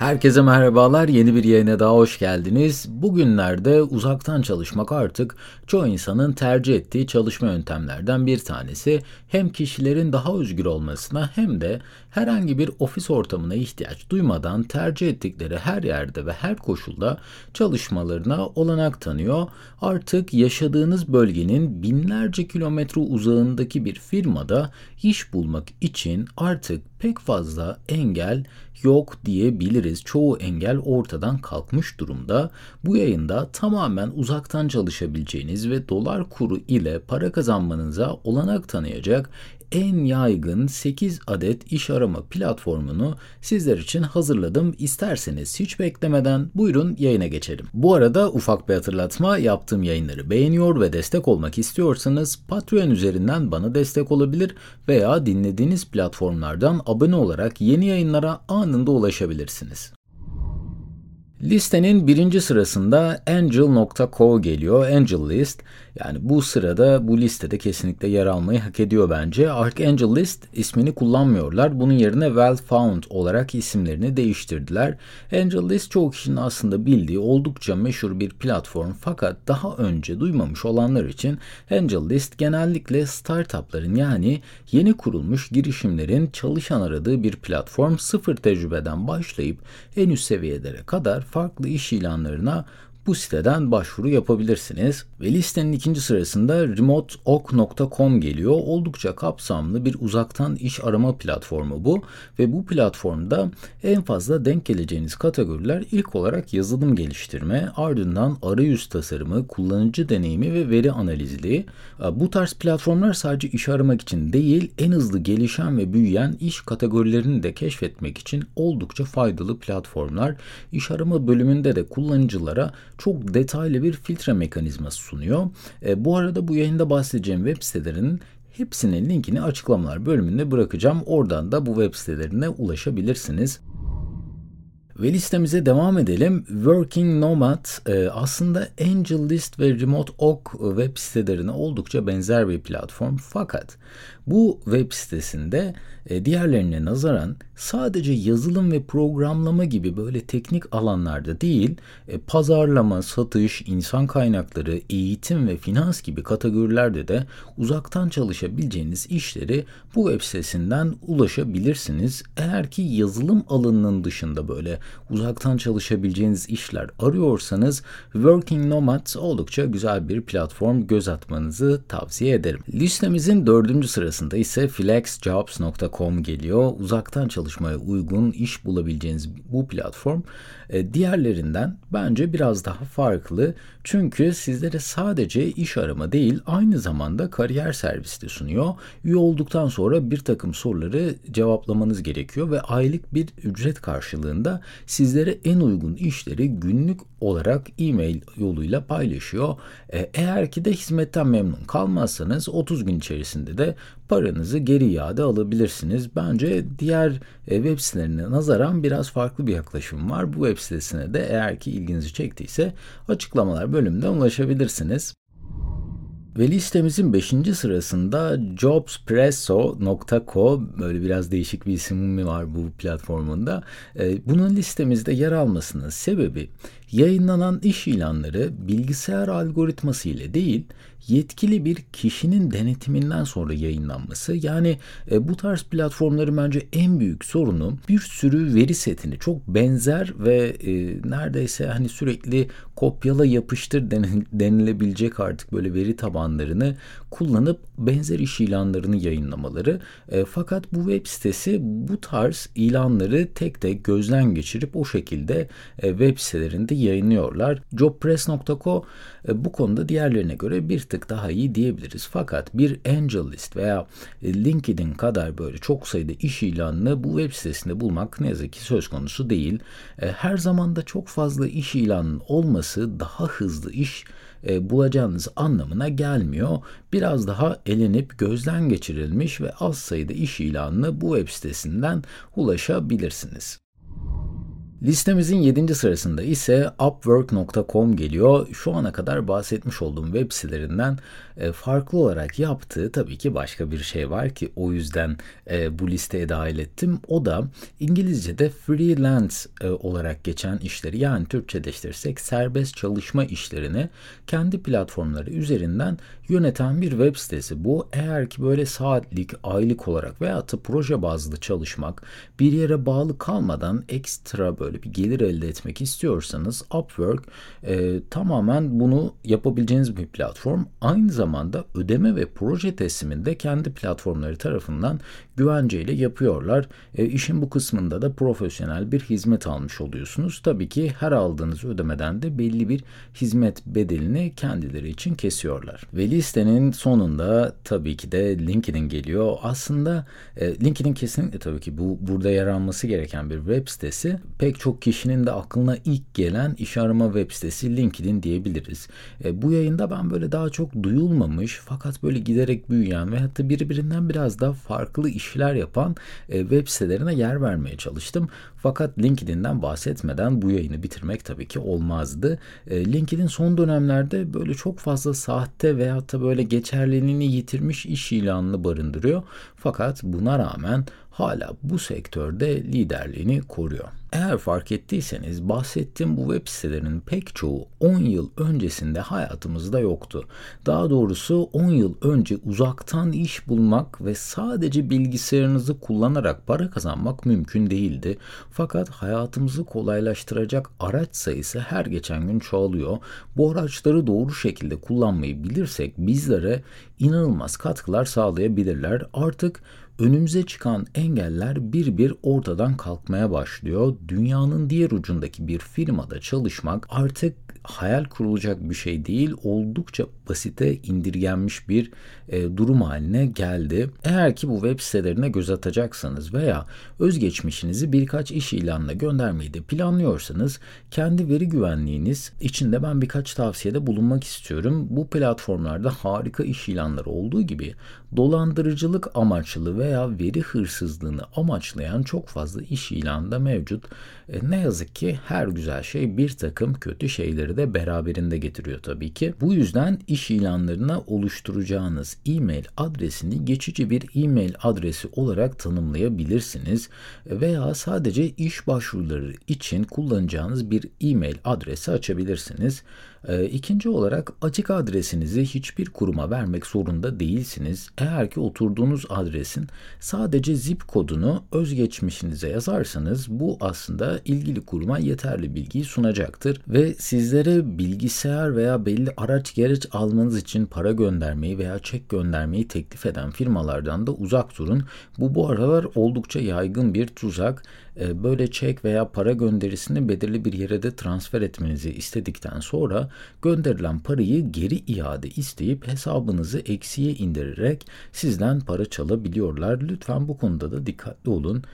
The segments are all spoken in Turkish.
Herkese merhabalar. Yeni bir yayına daha hoş geldiniz. Bugünlerde uzaktan çalışmak artık çoğu insanın tercih ettiği çalışma yöntemlerden bir tanesi. Hem kişilerin daha özgür olmasına hem de herhangi bir ofis ortamına ihtiyaç duymadan tercih ettikleri her yerde ve her koşulda çalışmalarına olanak tanıyor. Artık yaşadığınız bölgenin binlerce kilometre uzağındaki bir firmada iş bulmak için artık pek fazla engel yok diyebiliriz. Çoğu engel ortadan kalkmış durumda. Bu yayında tamamen uzaktan çalışabileceğiniz ve dolar kuru ile para kazanmanıza olanak tanıyacak en yaygın 8 adet iş arama platformunu sizler için hazırladım. İsterseniz hiç beklemeden buyurun yayına geçelim. Bu arada ufak bir hatırlatma yaptığım yayınları beğeniyor ve destek olmak istiyorsanız Patreon üzerinden bana destek olabilir veya dinlediğiniz platformlardan abone olarak yeni yayınlara anında ulaşabilirsiniz. Listenin birinci sırasında Angel.co geliyor. Angel List. Yani bu sırada bu listede kesinlikle yer almayı hak ediyor bence. Archangel List ismini kullanmıyorlar. Bunun yerine Well Found olarak isimlerini değiştirdiler. Angel List çoğu kişinin aslında bildiği oldukça meşhur bir platform fakat daha önce duymamış olanlar için Angel List genellikle startupların yani yeni kurulmuş girişimlerin çalışan aradığı bir platform sıfır tecrübeden başlayıp en üst seviyelere kadar farklı iş ilanlarına bu siteden başvuru yapabilirsiniz. Ve listenin ikinci sırasında remoteok.com geliyor. Oldukça kapsamlı bir uzaktan iş arama platformu bu. Ve bu platformda en fazla denk geleceğiniz kategoriler ilk olarak yazılım geliştirme, ardından arayüz tasarımı, kullanıcı deneyimi ve veri analizliği. Bu tarz platformlar sadece iş aramak için değil, en hızlı gelişen ve büyüyen iş kategorilerini de keşfetmek için oldukça faydalı platformlar. İş arama bölümünde de kullanıcılara çok detaylı bir filtre mekanizması sunuyor. E, bu arada bu yayında bahsedeceğim web sitelerinin hepsinin linkini açıklamalar bölümünde bırakacağım. Oradan da bu web sitelerine ulaşabilirsiniz. Ve listemize devam edelim. Working Nomad e, aslında AngelList ve Remote Oak web sitelerine oldukça benzer bir platform. Fakat bu web sitesinde e, diğerlerine nazaran sadece yazılım ve programlama gibi böyle teknik alanlarda değil, e, pazarlama, satış, insan kaynakları, eğitim ve finans gibi kategorilerde de uzaktan çalışabileceğiniz işleri bu web sitesinden ulaşabilirsiniz. Eğer ki yazılım alanının dışında böyle uzaktan çalışabileceğiniz işler arıyorsanız Working Nomad oldukça güzel bir platform göz atmanızı tavsiye ederim. Listemizin dördüncü sırasında ise flexjobs.com geliyor. Uzaktan çalışmaya uygun iş bulabileceğiniz bu platform e, diğerlerinden bence biraz daha farklı. Çünkü sizlere sadece iş arama değil aynı zamanda kariyer servisi de sunuyor. Üye olduktan sonra bir takım soruları cevaplamanız gerekiyor ve aylık bir ücret karşılığında sizlere en uygun işleri günlük olarak e-mail yoluyla paylaşıyor. E, eğer ki de hizmetten memnun kalmazsanız 30 gün içerisinde de paranızı geri iade alabilirsiniz. Bence diğer e, web sitelerine nazaran biraz farklı bir yaklaşım var. Bu web sitesine de eğer ki ilginizi çektiyse açıklamalar bölümünden ulaşabilirsiniz. Ve listemizin 5. sırasında jobspresso.co böyle biraz değişik bir ismi var bu platformunda. E, bunun listemizde yer almasının sebebi yayınlanan iş ilanları bilgisayar algoritması ile değil yetkili bir kişinin denetiminden sonra yayınlanması. Yani e, bu tarz platformların bence en büyük sorunu bir sürü veri setini çok benzer ve e, neredeyse hani sürekli kopyala yapıştır denilebilecek artık böyle veri tabanlarını kullanıp benzer iş ilanlarını yayınlamaları. E, fakat bu web sitesi bu tarz ilanları tek tek gözden geçirip o şekilde e, web sitelerinde yayınlıyorlar. Jobpress.co e, bu konuda diğerlerine göre bir tık daha iyi diyebiliriz. Fakat bir AngelList veya e, LinkedIn kadar böyle çok sayıda iş ilanını bu web sitesinde bulmak ne yazık ki söz konusu değil. E, her zaman da çok fazla iş ilanının olması daha hızlı iş bulacağınız anlamına gelmiyor. Biraz daha elenip gözden geçirilmiş ve az sayıda iş ilanını bu web sitesinden ulaşabilirsiniz. Listemizin 7. sırasında ise Upwork.com geliyor. Şu ana kadar bahsetmiş olduğum web sitelerinden e, farklı olarak yaptığı tabii ki başka bir şey var ki o yüzden e, bu listeye dahil ettim. O da İngilizce'de freelance e, olarak geçen işleri yani Türkçeleştirirsek serbest çalışma işlerini kendi platformları üzerinden yöneten bir web sitesi. Bu eğer ki böyle saatlik, aylık olarak veya da proje bazlı çalışmak, bir yere bağlı kalmadan ekstra böyle bir gelir elde etmek istiyorsanız Upwork e, tamamen bunu yapabileceğiniz bir platform. Aynı zamanda ödeme ve proje tesliminde kendi platformları tarafından güvenceyle yapıyorlar. E, işin bu kısmında da profesyonel bir hizmet almış oluyorsunuz. Tabii ki her aldığınız ödemeden de belli bir hizmet bedelini kendileri için kesiyorlar. Ve listenin sonunda tabii ki de LinkedIn geliyor. Aslında e, LinkedIn kesinlikle tabii ki bu burada yer alması gereken bir web sitesi. Pek çok kişinin de aklına ilk gelen iş arama web sitesi LinkedIn diyebiliriz. E, bu yayında ben böyle daha çok duyulmamış fakat böyle giderek büyüyen ve hatta birbirinden biraz daha farklı işler yapan e, web sitelerine yer vermeye çalıştım. Fakat LinkedIn'den bahsetmeden bu yayını bitirmek tabii ki olmazdı. E, LinkedIn son dönemlerde böyle çok fazla sahte veya da böyle geçerliliğini yitirmiş iş ilanını barındırıyor. Fakat buna rağmen hala bu sektörde liderliğini koruyor. Eğer fark ettiyseniz bahsettiğim bu web sitelerinin pek çoğu 10 yıl öncesinde hayatımızda yoktu. Daha doğrusu 10 yıl önce uzaktan iş bulmak ve sadece bilgisayarınızı kullanarak para kazanmak mümkün değildi. Fakat hayatımızı kolaylaştıracak araç sayısı her geçen gün çoğalıyor. Bu araçları doğru şekilde kullanmayı bilirsek bizlere inanılmaz katkılar sağlayabilirler. Artık önümüze çıkan engeller bir bir ortadan kalkmaya başlıyor. Dünyanın diğer ucundaki bir firmada çalışmak artık hayal kurulacak bir şey değil. Oldukça basite indirgenmiş bir e, durum haline geldi. Eğer ki bu web sitelerine göz atacaksanız veya özgeçmişinizi birkaç iş ilanına göndermeyi de planlıyorsanız kendi veri güvenliğiniz içinde ben birkaç tavsiyede bulunmak istiyorum. Bu platformlarda harika iş ilanları olduğu gibi dolandırıcılık amaçlı veya veri hırsızlığını amaçlayan çok fazla iş ilanı da mevcut. E, ne yazık ki her güzel şey bir takım kötü şeyleri de beraberinde getiriyor tabii ki. Bu yüzden iş ilanlarına oluşturacağınız e-mail adresini geçici bir e-mail adresi olarak tanımlayabilirsiniz veya sadece iş başvuruları için kullanacağınız bir e-mail adresi açabilirsiniz. E, ikinci olarak açık adresinizi hiçbir kuruma vermek zorunda değilsiniz. Eğer ki oturduğunuz adresin sadece zip kodunu özgeçmişinize yazarsanız bu aslında ilgili kuruma yeterli bilgiyi sunacaktır ve sizlere bilgisayar veya belli araç gereç almanız için para göndermeyi veya çek göndermeyi teklif eden firmalardan da uzak durun. Bu bu aralar oldukça yaygın bir tuzak. Ee, böyle çek veya para gönderisini belirli bir yere de transfer etmenizi istedikten sonra gönderilen parayı geri iade isteyip hesabınızı eksiye indirerek sizden para çalabiliyorlar. Lütfen bu konuda da dikkatli olun.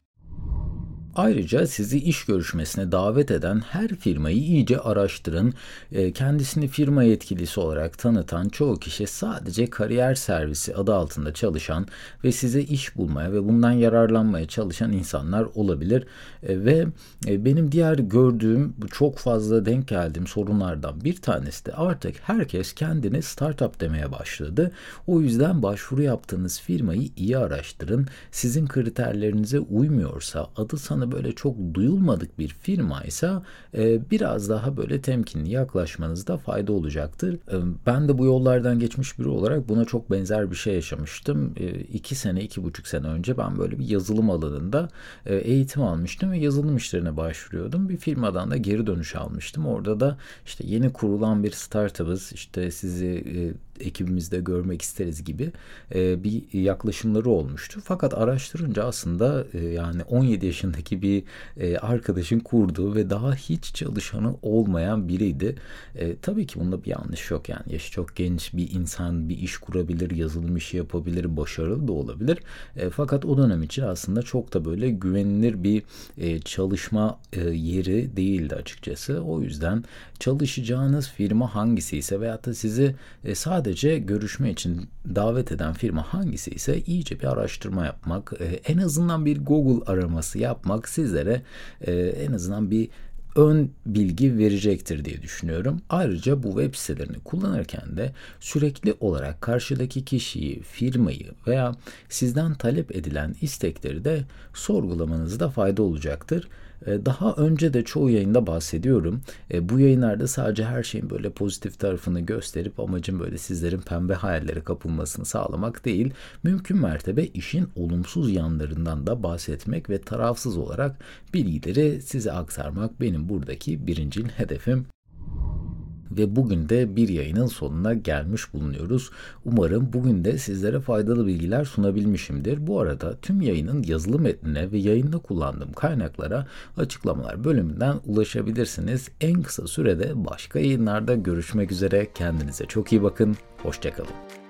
Ayrıca sizi iş görüşmesine davet eden her firmayı iyice araştırın. Ee, kendisini firma yetkilisi olarak tanıtan çoğu kişi sadece kariyer servisi adı altında çalışan ve size iş bulmaya ve bundan yararlanmaya çalışan insanlar olabilir. Ee, ve e, benim diğer gördüğüm çok fazla denk geldiğim sorunlardan bir tanesi de artık herkes kendini startup demeye başladı. O yüzden başvuru yaptığınız firmayı iyi araştırın. Sizin kriterlerinize uymuyorsa adı sana böyle çok duyulmadık bir firma ise e, biraz daha böyle temkinli yaklaşmanızda fayda olacaktır. E, ben de bu yollardan geçmiş biri olarak buna çok benzer bir şey yaşamıştım. E, iki sene, iki buçuk sene önce ben böyle bir yazılım alanında eğitim almıştım ve yazılım işlerine başvuruyordum. Bir firmadan da geri dönüş almıştım. Orada da işte yeni kurulan bir startup'ız. İşte sizi ekibimizde görmek isteriz gibi e, bir yaklaşımları olmuştu. Fakat araştırınca aslında e, yani 17 yaşındaki bir e, arkadaşın kurduğu ve daha hiç çalışanı olmayan biriydi. E, tabii ki bunda bir yanlış yok yani yaşı çok genç bir insan bir iş kurabilir, yazılım işi yapabilir, başarılı da olabilir. E, fakat o dönem için aslında çok da böyle güvenilir bir e, çalışma e, yeri değildi açıkçası. O yüzden çalışacağınız firma hangisi ise veyahut da sizi e, sadece sadece görüşme için davet eden firma hangisi ise iyice bir araştırma yapmak, e, en azından bir Google araması yapmak sizlere e, en azından bir ön bilgi verecektir diye düşünüyorum. Ayrıca bu web sitelerini kullanırken de sürekli olarak karşıdaki kişiyi, firmayı veya sizden talep edilen istekleri de sorgulamanızda fayda olacaktır. Ee, daha önce de çoğu yayında bahsediyorum. Ee, bu yayınlarda sadece her şeyin böyle pozitif tarafını gösterip amacım böyle sizlerin pembe hayallere kapılmasını sağlamak değil. Mümkün mertebe işin olumsuz yanlarından da bahsetmek ve tarafsız olarak bilgileri size aktarmak benim buradaki birincil hedefim. Ve bugün de bir yayının sonuna gelmiş bulunuyoruz. Umarım bugün de sizlere faydalı bilgiler sunabilmişimdir. Bu arada tüm yayının yazılı metnine ve yayında kullandığım kaynaklara açıklamalar bölümünden ulaşabilirsiniz. En kısa sürede başka yayınlarda görüşmek üzere. Kendinize çok iyi bakın. Hoşçakalın.